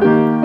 Welcome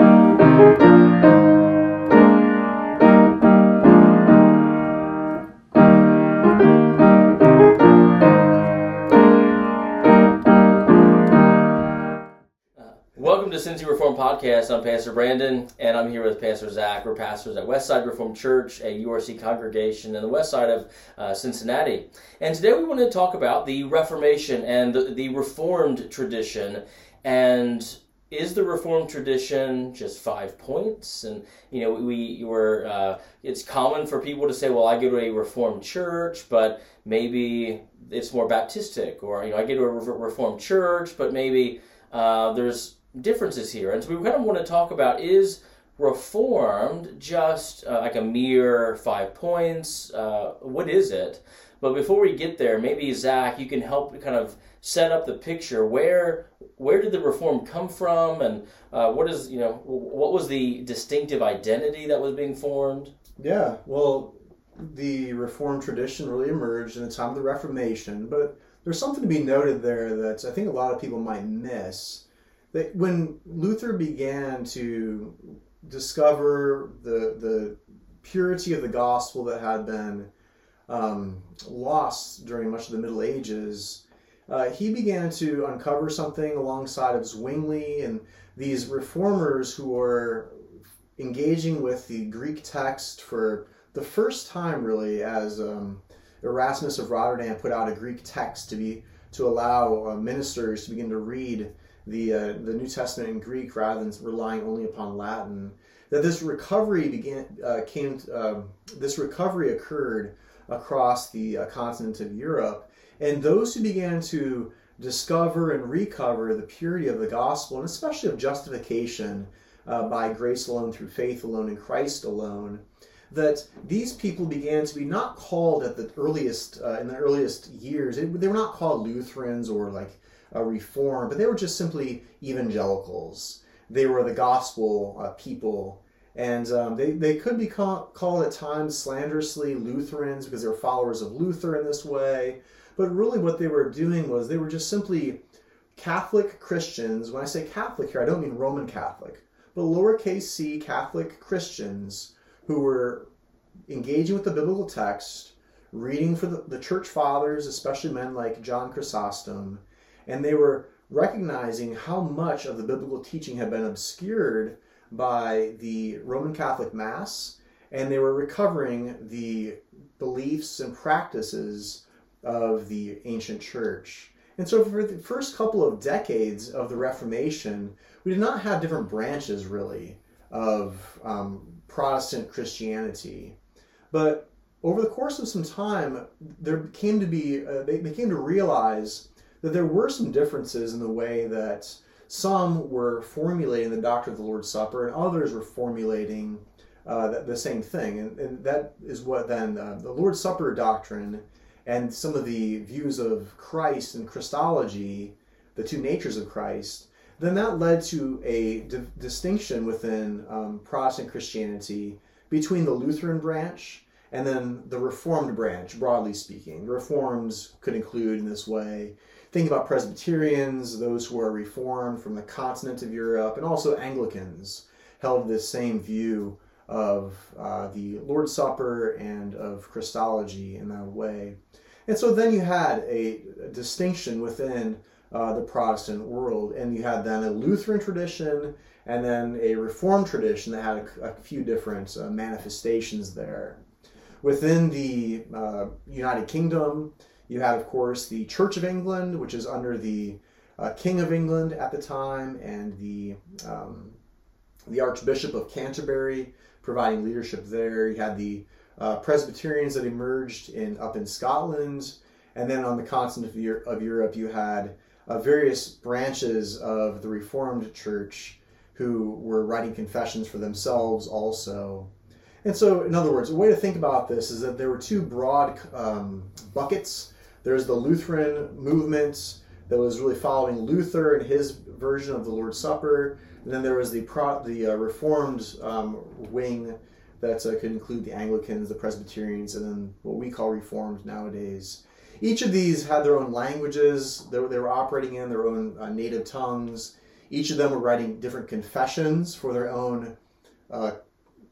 to Cincy Reformed Podcast. I'm Pastor Brandon, and I'm here with Pastor Zach. We're pastors at Westside Reformed Church, a URC congregation in the west side of uh, Cincinnati. And today we want to talk about the Reformation and the, the Reformed tradition. And is the Reformed tradition just five points? And you know, we were. Uh, it's common for people to say, "Well, I go to a Reformed church, but maybe it's more Baptistic," or you know, I go to a Reformed church, but maybe uh, there's differences here. And so we kind of want to talk about is reformed just uh, like a mere five points? Uh, what is it? But before we get there, maybe Zach, you can help kind of set up the picture. Where where did the reform come from, and uh, what is you know what was the distinctive identity that was being formed? Yeah, well, the reform tradition really emerged in the time of the Reformation, but there's something to be noted there that I think a lot of people might miss that when Luther began to discover the the purity of the gospel that had been um, lost during much of the Middle Ages, uh, he began to uncover something alongside of Zwingli and these reformers who were engaging with the Greek text for the first time, really, as um, Erasmus of Rotterdam put out a Greek text to be to allow uh, ministers to begin to read the uh, the New Testament in Greek rather than relying only upon Latin. That this recovery began uh, came uh, this recovery occurred across the uh, continent of Europe, and those who began to discover and recover the purity of the gospel and especially of justification uh, by grace alone through faith alone in Christ alone that these people began to be not called at the earliest uh, in the earliest years it, they were not called lutherans or like uh, reform, but they were just simply evangelicals. They were the gospel uh, people. And um, they, they could be call, called at times slanderously Lutherans because they were followers of Luther in this way. But really, what they were doing was they were just simply Catholic Christians. When I say Catholic here, I don't mean Roman Catholic, but lowercase c Catholic Christians who were engaging with the biblical text, reading for the, the church fathers, especially men like John Chrysostom, and they were recognizing how much of the biblical teaching had been obscured by the Roman Catholic Mass, and they were recovering the beliefs and practices of the ancient church. And so, for the first couple of decades of the Reformation, we did not have different branches really of um, Protestant Christianity. But over the course of some time, there came to be, uh, they, they came to realize that there were some differences in the way that some were formulating the doctrine of the Lord's Supper and others were formulating uh, the, the, same thing. And, and, that is what then uh, the Lord's Supper doctrine and some of the views of Christ and Christology, the two natures of Christ, then that led to a di- distinction within um, Protestant Christianity between the Lutheran branch and then the Reformed branch, broadly speaking. Reforms could include in this way think about Presbyterians, those who are Reformed from the continent of Europe, and also Anglicans held this same view of uh, the Lord's Supper and of Christology in that way. And so then you had a, distinction within uh, the Protestant world, and you had then a Lutheran tradition and then a Reformed tradition that had a, a few different uh, manifestations there. Within the uh, United Kingdom, you had, of course, the Church of England, which is under the uh, King of England at the time, and the um, the Archbishop of Canterbury providing leadership there. You had the uh, Presbyterians that emerged in up in Scotland, and then on the continent of, Europe, you had uh, various branches of the Reformed Church who were writing confessions for themselves also. And so, in other words, a way to think about this is that there were two broad um, buckets there's the Lutheran movement that was really following Luther and his version of the Lord's Supper. And then there was the pro, the uh, Reformed um, wing that uh, could include the Anglicans, the Presbyterians, and then what we call Reformed nowadays. Each of these had their own languages they were, they were operating in, their own uh, native tongues. Each of them were writing different confessions for their own uh,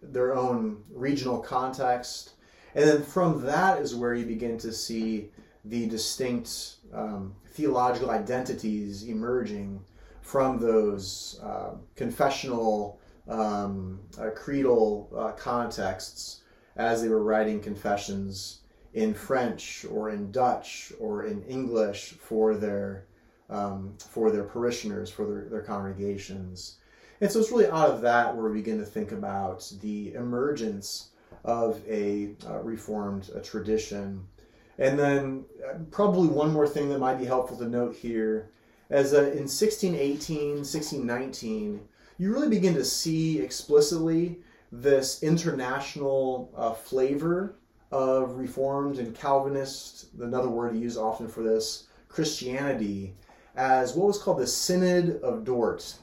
their own regional context, and then from that is where you begin to see the distinct um, theological identities emerging from those uh, confessional, um, uh, creedal uh, contexts as they were writing confessions in French or in Dutch or in English for their um, for their parishioners, for their, their congregations. And so it's really out of that where we begin to think about the emergence of a uh, Reformed uh, tradition. And then, uh, probably one more thing that might be helpful to note here that in 1618, 1619, you really begin to see explicitly this international uh, flavor of Reformed and Calvinist, another word used often for this, Christianity, as what was called the Synod of Dort.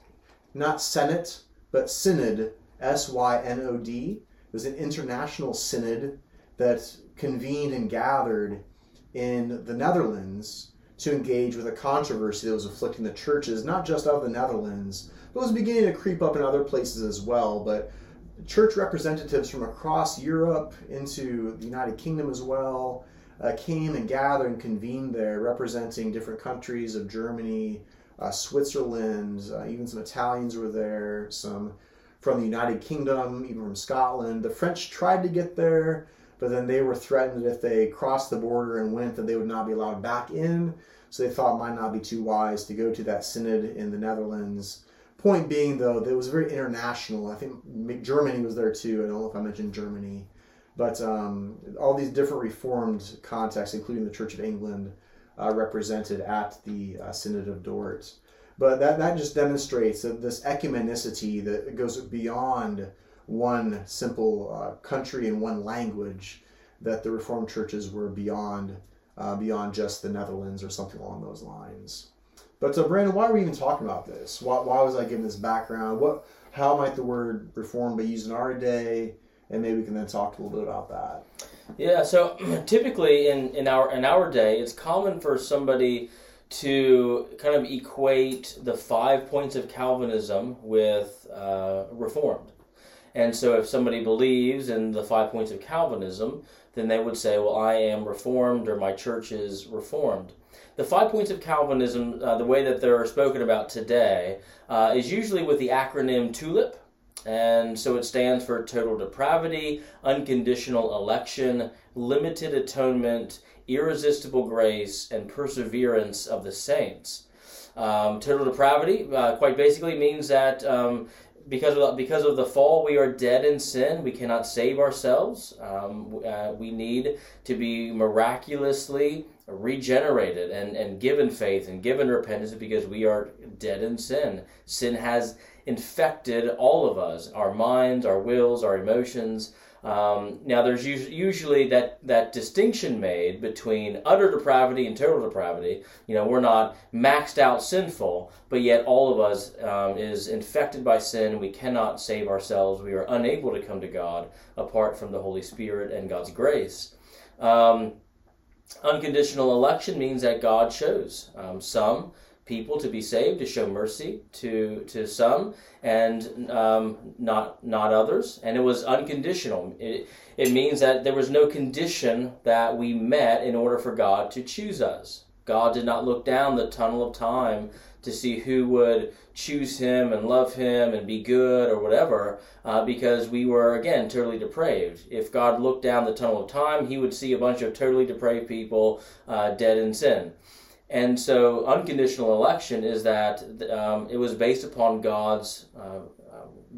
Not Senate, but Synod, S Y N O D. It was an international synod that convened and gathered in the Netherlands to engage with a controversy that was afflicting the churches, not just of the Netherlands, but was beginning to creep up in other places as well. But church representatives from across Europe into the United Kingdom as well uh, came and gathered and convened there, representing different countries of Germany, uh, Switzerland, uh, even some Italians were there, some from the United Kingdom, even from Scotland. The French tried to get there, but then they were threatened that if they crossed the border and went, that they would not be allowed back in. So they thought it might not be too wise to go to that synod in the Netherlands. Point being, though, that it was very international. I think Germany was there too. I don't know if I mentioned Germany. But um, all these different Reformed contexts, including the Church of England, uh, represented at the uh, Synod of Dort. But that, that just demonstrates that this ecumenicity that goes beyond one simple uh, country and one language, that the Reformed churches were beyond uh, beyond just the Netherlands or something along those lines. But so, Brandon, why are we even talking about this? Why, why was I given this background? What, how might the word reform be used in our day? And maybe we can then talk a little bit about that. Yeah. So typically in, in our in our day, it's common for somebody to kind of equate the five points of Calvinism with uh, Reformed. And so if somebody believes in the five points of Calvinism, then they would say, well, I am Reformed or my church is Reformed. The five points of Calvinism, uh, the way that they're spoken about today, uh, is usually with the acronym TULIP. And so it stands for total depravity, unconditional election, limited atonement, irresistible grace, and perseverance of the saints. Um, total depravity, uh, quite basically, means that um, because of the, because of the fall, we are dead in sin. We cannot save ourselves. Um, uh, we need to be miraculously regenerated and, and given faith and given repentance because we are dead in sin. Sin has infected all of us, our minds, our wills, our emotions. Um, now, there's usually that, that distinction made between utter depravity and total depravity. You know, we're not maxed out sinful, but yet all of us um, is infected by sin. We cannot save ourselves. We are unable to come to God apart from the Holy Spirit and God's grace. Um, unconditional election means that God chose um, some people to be saved, to show mercy to to some, and um, not not others. And it was unconditional. It, it means that there was no condition that we met in order for God to choose us. God did not look down the tunnel of time to see who would choose him and love him and be good or whatever, uh, because we were, again, totally depraved. If God looked down the tunnel of time, he would see a bunch of totally depraved people uh, dead in sin. And so, unconditional election is that um, it was based upon God's uh,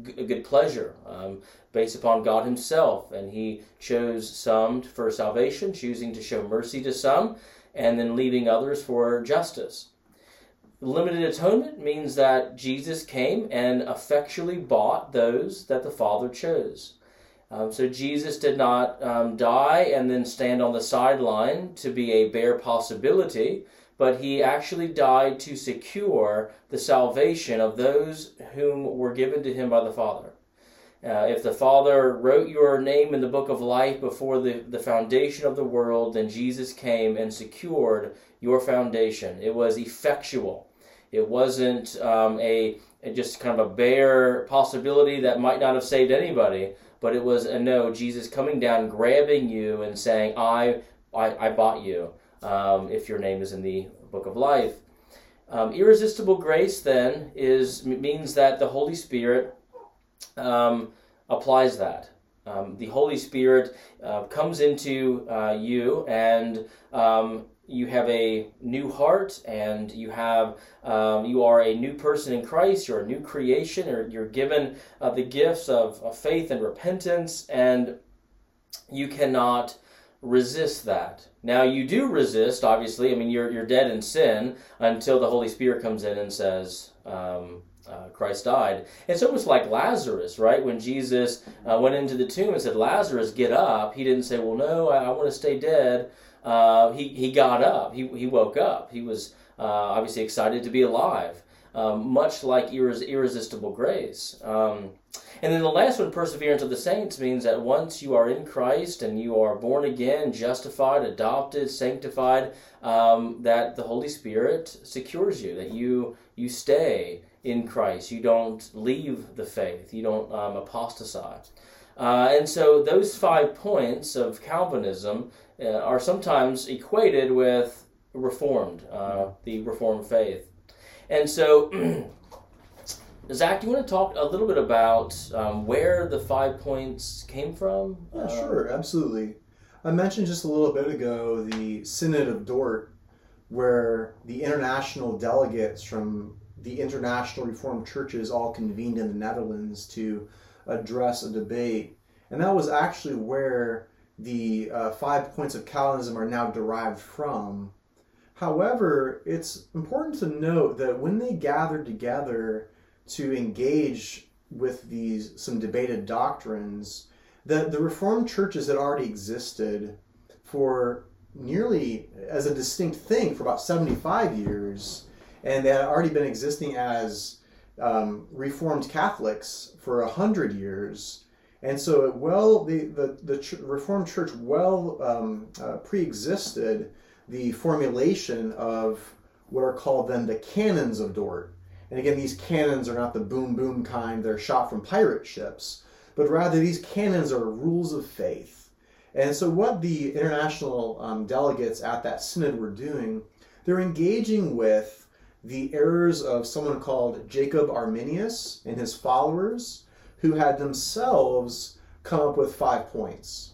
g- good pleasure, um, based upon God Himself. And He chose some for salvation, choosing to show mercy to some, and then leaving others for justice. Limited atonement means that Jesus came and effectually bought those that the Father chose. Um, so Jesus did not um, die and then stand on the sideline to be a bare possibility but he actually died to secure the salvation of those whom were given to him by the Father. Uh, if the Father wrote your name in the book of life before the, the foundation of the world, then Jesus came and secured your foundation. It was effectual. It wasn't um, a, a just kind of a bare possibility that might not have saved anybody, but it was a no. Jesus coming down, grabbing you, and saying, "I, I, I bought you." Um, if your name is in the book of life. Um, irresistible grace then is means that the Holy Spirit um, applies that. Um, the Holy Spirit uh, comes into uh, you, and um, you have a new heart, and you have um, you are a new person in Christ. You're a new creation, or you're given uh, the gifts of, of faith and repentance, and you cannot resist that. Now you do resist, obviously. I mean, you're you're dead in sin until the Holy Spirit comes in and says, um, uh, "Christ died." It's almost like Lazarus, right? When Jesus uh, went into the tomb and said, "Lazarus, get up," he didn't say, "Well, no, I, I want to stay dead." Uh, he he got up. He he woke up. He was uh, obviously excited to be alive, um, much like irres- irresistible grace. Um, and then the last one, perseverance of the saints, means that once you are in Christ and you are born again, justified, adopted, sanctified, um, that the Holy Spirit secures you, that you you stay in Christ, you don't leave the faith, you don't um, apostatize. Uh, and so those five points of Calvinism uh, are sometimes equated with Reformed, uh, the Reformed faith. And so Zach, do you want to talk a little bit about um, where the five points came from? Yeah, sure, absolutely. I mentioned just a little bit ago the Synod of Dort, where the international delegates from the international Reformed churches all convened in the Netherlands to address a debate. And that was actually where the uh, five points of Calvinism are now derived from. However, it's important to note that when they gathered together, to engage with these some debated doctrines that the reformed churches had already existed for nearly as a distinct thing for about 75 years and they had already been existing as um, reformed catholics for 100 years. And so well the, the, the reformed church well um, uh, pre-existed the formulation of what are called then the canons of dort and again, these cannons are not the boom boom kind, they're shot from pirate ships, but rather these cannons are rules of faith. And so, what the international um, delegates at that synod were doing, they're engaging with the errors of someone called Jacob Arminius and his followers, who had themselves come up with five points.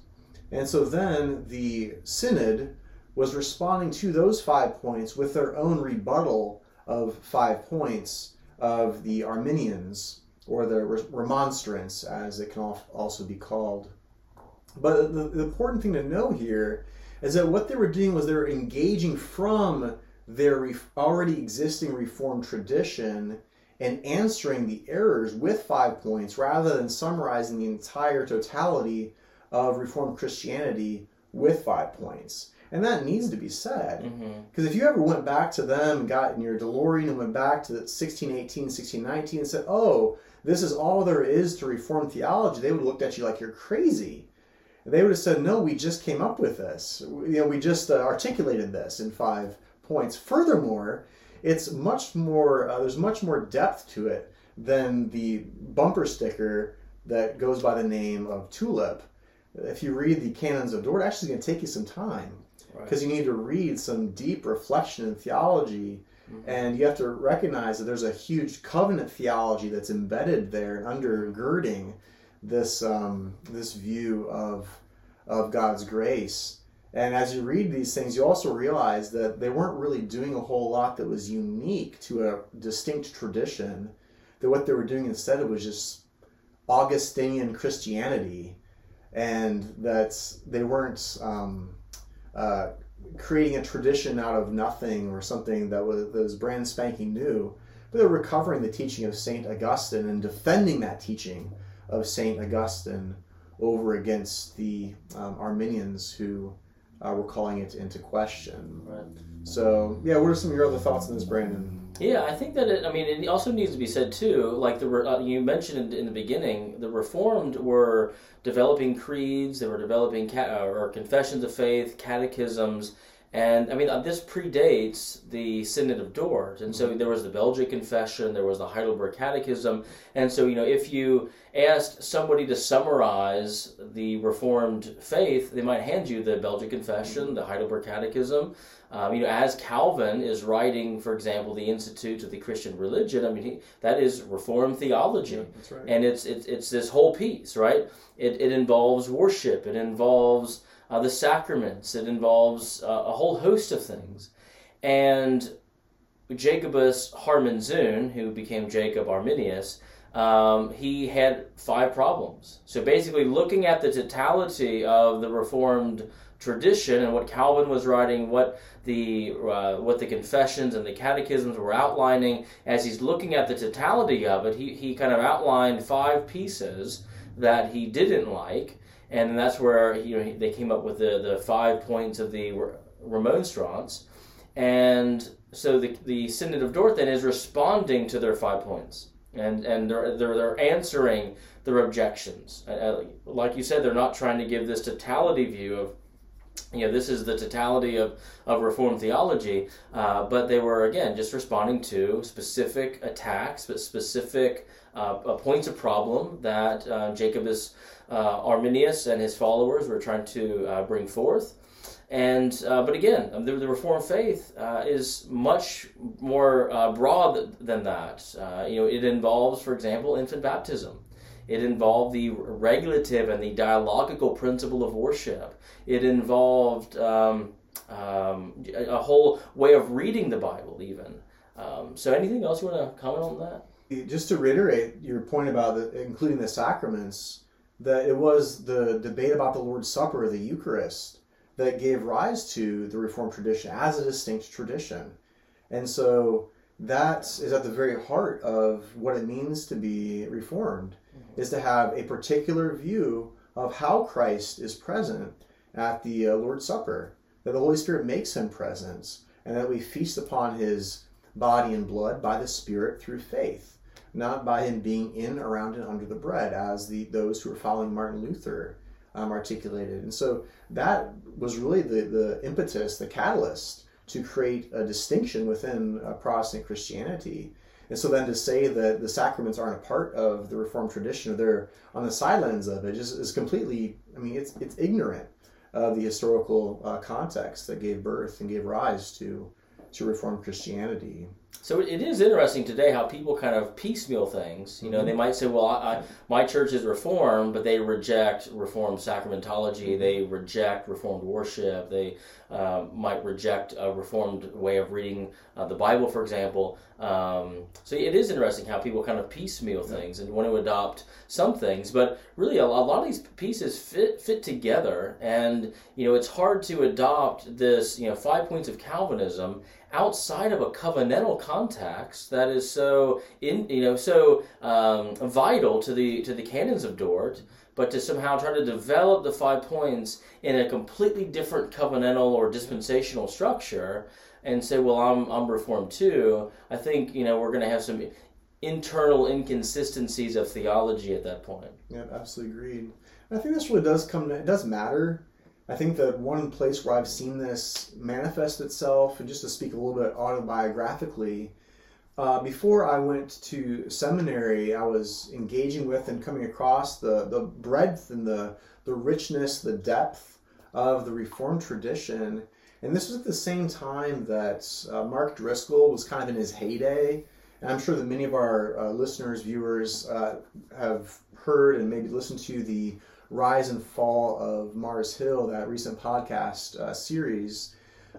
And so then the synod was responding to those five points with their own rebuttal of five points of the Arminians, or the Remonstrants, as it can also be called. But the, the important thing to know here is that what they were doing was they were engaging from their already existing Reformed tradition and answering the errors with five points rather than summarizing the entire totality of Reformed Christianity with five points and that needs to be said. Because mm-hmm. if you ever went back to them and got in your delorean and went back to 1618 1619 and said oh this is all there is to reform theology they would have looked at you like you're crazy. They would have said no we just came up with this. You know we just uh, articulated this in five points. Furthermore it's much more uh, there's much more depth to it than the bumper sticker that goes by the name of tulip. If you read the canons of dort actually going to take you some time because right. you need to read some deep reflection in theology mm-hmm. and you have to recognize that there's a huge covenant theology that's embedded there undergirding this um, this view of of God's grace. And as you read these things, you also realize that they weren't really doing a whole lot that was unique to a distinct tradition. That what they were doing instead was just Augustinian Christianity, and that they weren't um, uh, creating a tradition out of nothing or something that was, that was brand spanking new, but they're recovering the teaching of St. Augustine and defending that teaching of St. Augustine over against the um, Arminians who uh, were calling it into question. Right. So, yeah, what are some of your other thoughts on this, Brandon? Yeah, I think that it, I mean, it also needs to be said too. Like the uh, you mentioned in, the beginning, the Reformed were developing creeds, they were developing ca- uh, or confessions of faith, catechisms, And I mean, uh, this predates the Synod of Dort. And so there was the Belgic Confession, there was the Heidelberg Catechism. And so, you know, if you asked somebody to summarize the Reformed faith, they might hand you the Belgic Confession, the Heidelberg Catechism. Um, you know, as Calvin is writing, for example, the Institutes of the Christian Religion, I mean, he, that is Reformed theology. Yeah, that's right. And it's, it's, it's this whole piece, right? It, it involves worship, it involves uh, the sacraments, it involves uh, a whole host of things. And Jacobus Harmenszoon, who became Jacob Arminius, um, he had five problems. So basically, looking at the totality of the Reformed tradition and what Calvin was writing, what the uh, what the confessions and the catechisms were outlining, as he's looking at the totality of it, he, he kind of outlined five pieces that he didn't like, and that's where you know they came up with the, the five points of the remonstrance, and so the the Synod of Dort then is responding to their five points, and and they're they're, they're answering their objections. Uh, like you said, they're not trying to give this totality view of you know, this is the totality of, of Reformed theology, uh, but they were, again, just responding to specific attacks, but specific uh, points of problem that uh, Jacobus uh, Arminius and his followers were trying to uh, bring forth. And uh, but again, the, the Reformed faith is much more broad than that. you know, it involves, for example, infant baptism. It involved the regulative and the dialogical principle of worship. It involved um, um, a whole way of reading the Bible, even. Um, so, anything else you want to comment on that? Just to reiterate your point about the, including the sacraments, that it was the debate about the Lord's Supper, the Eucharist, that gave rise to the Reformed tradition as a distinct tradition. And so that is at the very heart of what it means to be Reformed is to have a particular view of how Christ is present at the uh, Lord's Supper, that the Holy Spirit makes him present, and that we feast upon his body and blood by the Spirit through faith, not by him being in, around, and under the bread, as the those who are following Martin Luther um, articulated. And so that was really the, the impetus, the catalyst to create a distinction within uh, Protestant Christianity and so then to say that the sacraments aren't a part of the Reformed tradition or they're on the sidelines of it is, is completely, I mean, it's, it's ignorant of the historical uh, context that gave birth and gave rise to, to Reformed Christianity. So it is interesting today how people kind of piecemeal things. You know, mm-hmm. they might say, "Well, I, I, my church is Reformed," but they reject Reformed sacramentology. Mm-hmm. They reject Reformed worship. They uh, might reject a Reformed way of reading uh, the Bible, for example. Um, so it is interesting how people kind of piecemeal things and want to adopt some things, but really a, a, lot of these pieces fit fit together. And you know, it's hard to adopt this you know five points of Calvinism outside of a covenantal context that is so in you know so um, vital to the to the canons of Dort but to somehow try to develop the five points in a completely different covenantal or dispensational structure and say, well, I'm, I'm reformed too, I think, you know, we're going to have some internal inconsistencies of theology at that point. Yeah, absolutely agreed. I think this really does come, it does matter. I think that one place where I've seen this manifest itself, and just to speak a little bit autobiographically, uh, before I went to seminary, I was engaging with and coming across the, the breadth and the, the richness, the depth of the Reformed tradition. And this was at the same time that uh, Mark Driscoll was kind of in his heyday. And I'm sure that many of our uh, listeners, viewers, uh, have heard and maybe listened to the Rise and Fall of Mars Hill, that recent podcast uh, series.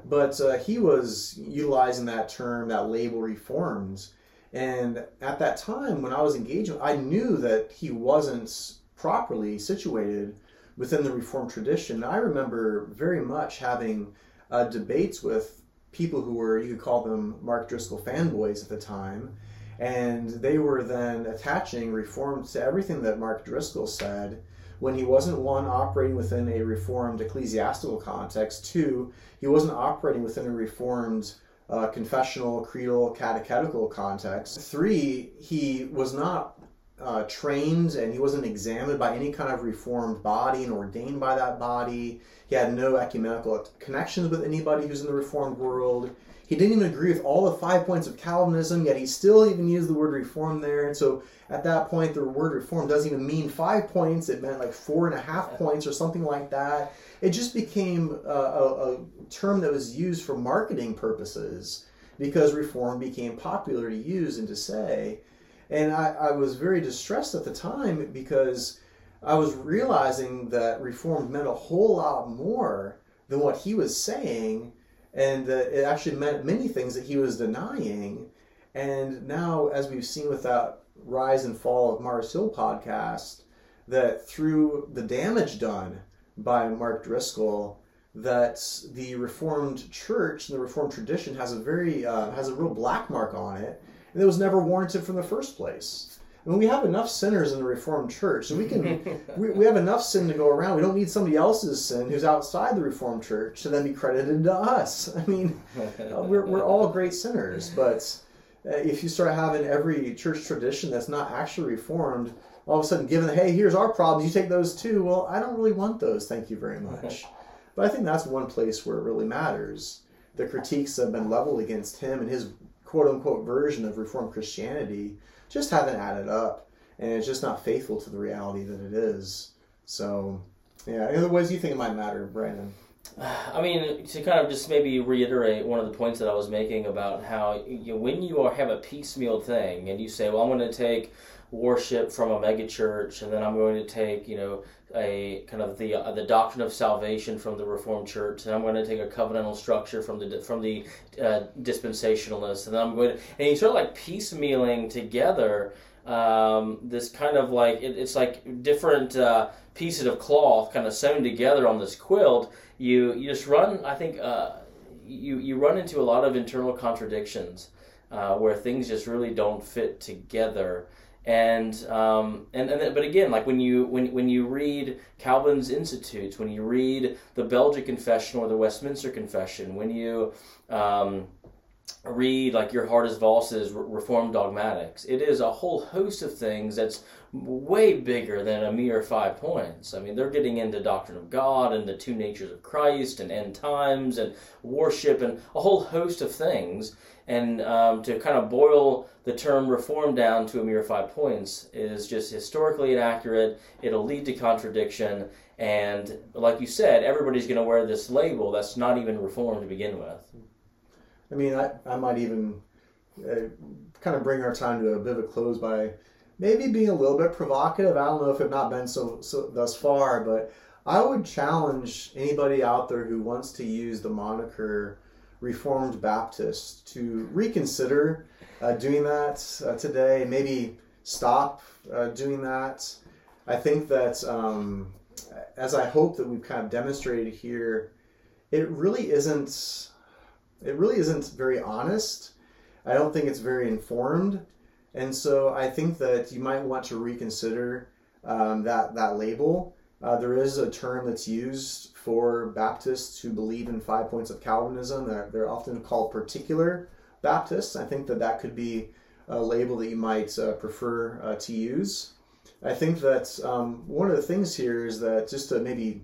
But uh, he was utilizing that term, that label reformed. And at that time, when I was engaging, I knew that he wasn't properly situated within the Reformed tradition. I remember very much having uh, debates with people who were, you could call them Mark Driscoll fanboys at the time. And they were then attaching Reformed to everything that Mark Driscoll said when he wasn't one operating within a reformed ecclesiastical context two he wasn't operating within a reformed uh, confessional creedal catechetical context three he was not uh, trained and he wasn't examined by any kind of reformed body and ordained by that body. He had no ecumenical connections with anybody who's in the reformed world. He didn't even agree with all the five points of Calvinism, yet he still even used the word reform there. And so at that point, the word reform doesn't even mean five points, it meant like four and a half points or something like that. It just became a, a, a term that was used for marketing purposes because reform became popular to use and to say. And I, I was very distressed at the time because I was realizing that reform meant a whole lot more than what he was saying and that it actually meant many things that he was denying. And now, as we've seen with that rise and fall of Mars Hill podcast, that through the damage done by Mark Driscoll, that the Reformed Church and the Reformed tradition has a very uh, has a real black mark on it, and it was never warranted from the first place. I mean, we have enough sinners in the Reformed Church, so we can we, we have enough sin to go around. We don't need somebody else's sin who's outside the Reformed Church to then be credited to us. I mean, uh, we're we're all great sinners, but uh, if you start having every church tradition that's not actually reformed, all of a sudden given, hey, here's our problems, you take those too. Well, I don't really want those. Thank you very much. But I think that's one place where it really matters. The critiques that have been leveled against him and his quote unquote version of Reformed Christianity just haven't added up, and it's just not faithful to the reality that it is. So, yeah. Any other ways you think it might matter, Brandon? I mean, to kind of just maybe reiterate one of the points that I was making about how you when you are, have a piecemeal thing and you say, well, I'm going to take worship from a megachurch and then I'm going to take, you know, a kind of the uh, the doctrine of salvation from the Reformed Church, and I'm going to take a covenantal structure from the from the uh, dispensationalists, and then I'm going to and you sort of like piecemealing together um, this kind of like it, it's like different uh, pieces of cloth kind of sewn together on this quilt. You you just run. I think uh, you you run into a lot of internal contradictions uh, where things just really don't fit together and um, and and but again, like when you when when you read Calvin's Institutes, when you read the Belgic Confession or the Westminster Confession, when you um, read like Geerhardus Vos's Reformed Dogmatics, it is a whole host of things that's way bigger than a mere five points. I mean, they're getting into doctrine of God and the two natures of Christ and end times and worship and a whole host of things. And um, to kind of boil the term reform down to a mere five points is just historically inaccurate. It'll lead to contradiction. And like you said, everybody's going to wear this label that's not even reformed to begin with. I mean, I, I might even uh, kind of bring our time to a bit of a close by maybe being a little bit provocative. I don't know if I've not been so, so thus far, but I would challenge anybody out there who wants to use the moniker Reformed Baptist to reconsider uh, doing that uh, today. Maybe stop uh, doing that. I think that, um, as I hope that we've kind of demonstrated here, it really isn't. It really isn't very honest. I don't think it's very informed, and so I think that you might want to reconsider um, that that label. Uh, there is a term that's used for Baptists who believe in five points of Calvinism. They're, they're often called particular Baptists. I think that that could be a label that you might uh, prefer uh, to use. I think that um, one of the things here is that just to maybe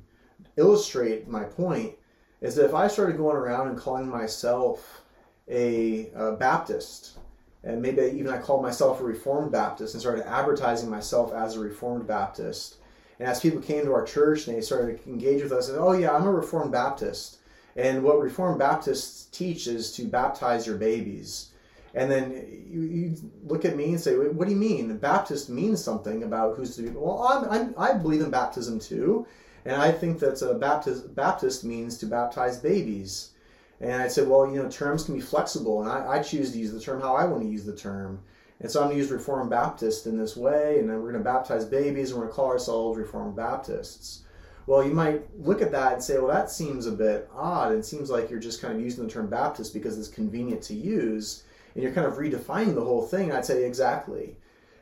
illustrate my point is that if I started going around and calling myself a, a Baptist, and maybe even I called myself a Reformed Baptist and started advertising myself as a Reformed Baptist, and as people came to our church and they started to engage with us, and, oh yeah, I'm a Reformed Baptist. And what Reformed Baptists teach is to baptize your babies. And then you, you look at me and say, what do you mean? Baptist means something about who's to be. Well, I'm, I'm, i believe in baptism too. And I think that a Baptist, Baptist means to baptize babies. And I said, well, you know, terms can be flexible, and I, I choose to use the term how I want to use the term. And so I'm going to use Reformed Baptist in this way, and then we're going to baptize babies, and we're going to call ourselves Reformed Baptists. Well, you might look at that and say, well, that seems a bit odd. It seems like you're just kind of using the term Baptist because it's convenient to use, and you're kind of redefining the whole thing. And I'd say, exactly.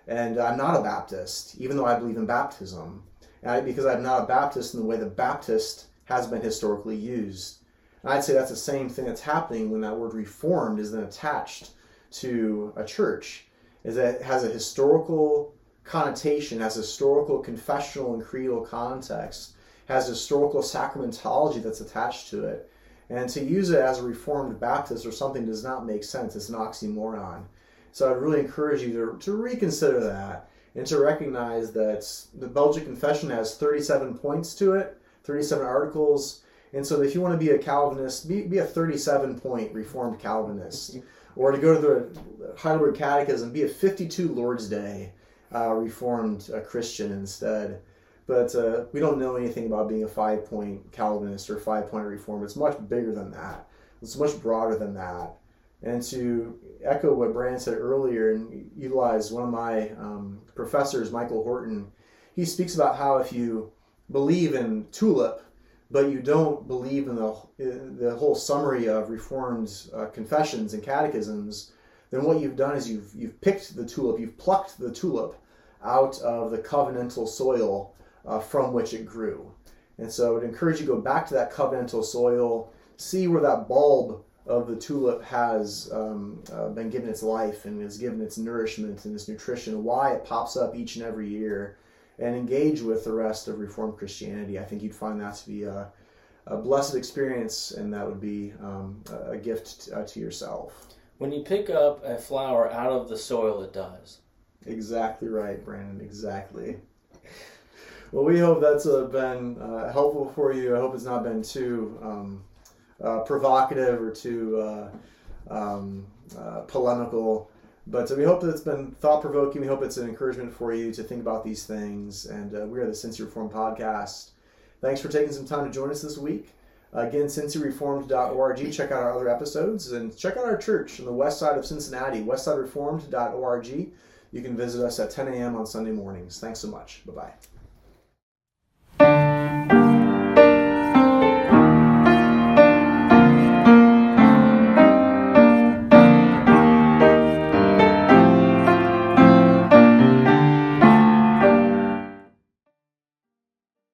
And I'm not a Baptist, even though I believe in baptism, Because I'm not a Baptist in the way the Baptist has been historically used. And I'd say that's the same thing that's happening when that word reformed is then attached to a church is that it has a historical connotation, has historical, confessional, and creedal context, has historical sacramentology that's attached to it. And to use it as a Reformed Baptist or something does not make sense. It's an oxymoron. So I'd really encourage you to, to reconsider that and to recognize that the Belgic Confession has 37 points to it, 37 articles. And so if you want to be a Calvinist, be, be a 37 point Reformed Calvinist. Or to go to the Heidelberg Catechism, be a 52 Lord's Day uh, Reformed uh, Christian instead. But uh, we don't know anything about being a five point Calvinist or five point Reform. It's much bigger than that, it's much broader than that. And to echo what Brand said earlier and utilize one of my um, professors, Michael Horton, he speaks about how if you believe in tulip, but you don't believe in the, in the whole summary of Reformed uh, confessions and catechisms, then what you've done is you've, you've picked the tulip, you've plucked the tulip out of the covenantal soil uh, from which it grew. And so I would encourage you to go back to that covenantal soil, see where that bulb of the tulip has um, uh, been given its life and is given its nourishment and its nutrition, why it pops up each and every year, and engage with the rest of Reformed Christianity. I think you'd find that to be a, a blessed experience, and that would be um, a gift to, uh, to yourself. When you pick up a flower out of the soil, it does. Exactly right, Brandon. Exactly. Well, we hope that's uh, been uh, helpful for you. I hope it's not been too um, uh, provocative or too uh, um, uh, polemical. But we hope that it's been thought provoking. We hope it's an encouragement for you to think about these things. And uh, we are the Cincy Reformed Podcast. Thanks for taking some time to join us this week. Again, cincyreformed.org. Check out our other episodes and check out our church on the west side of Cincinnati, westsidereformed.org. You can visit us at 10 a.m. on Sunday mornings. Thanks so much. Bye bye.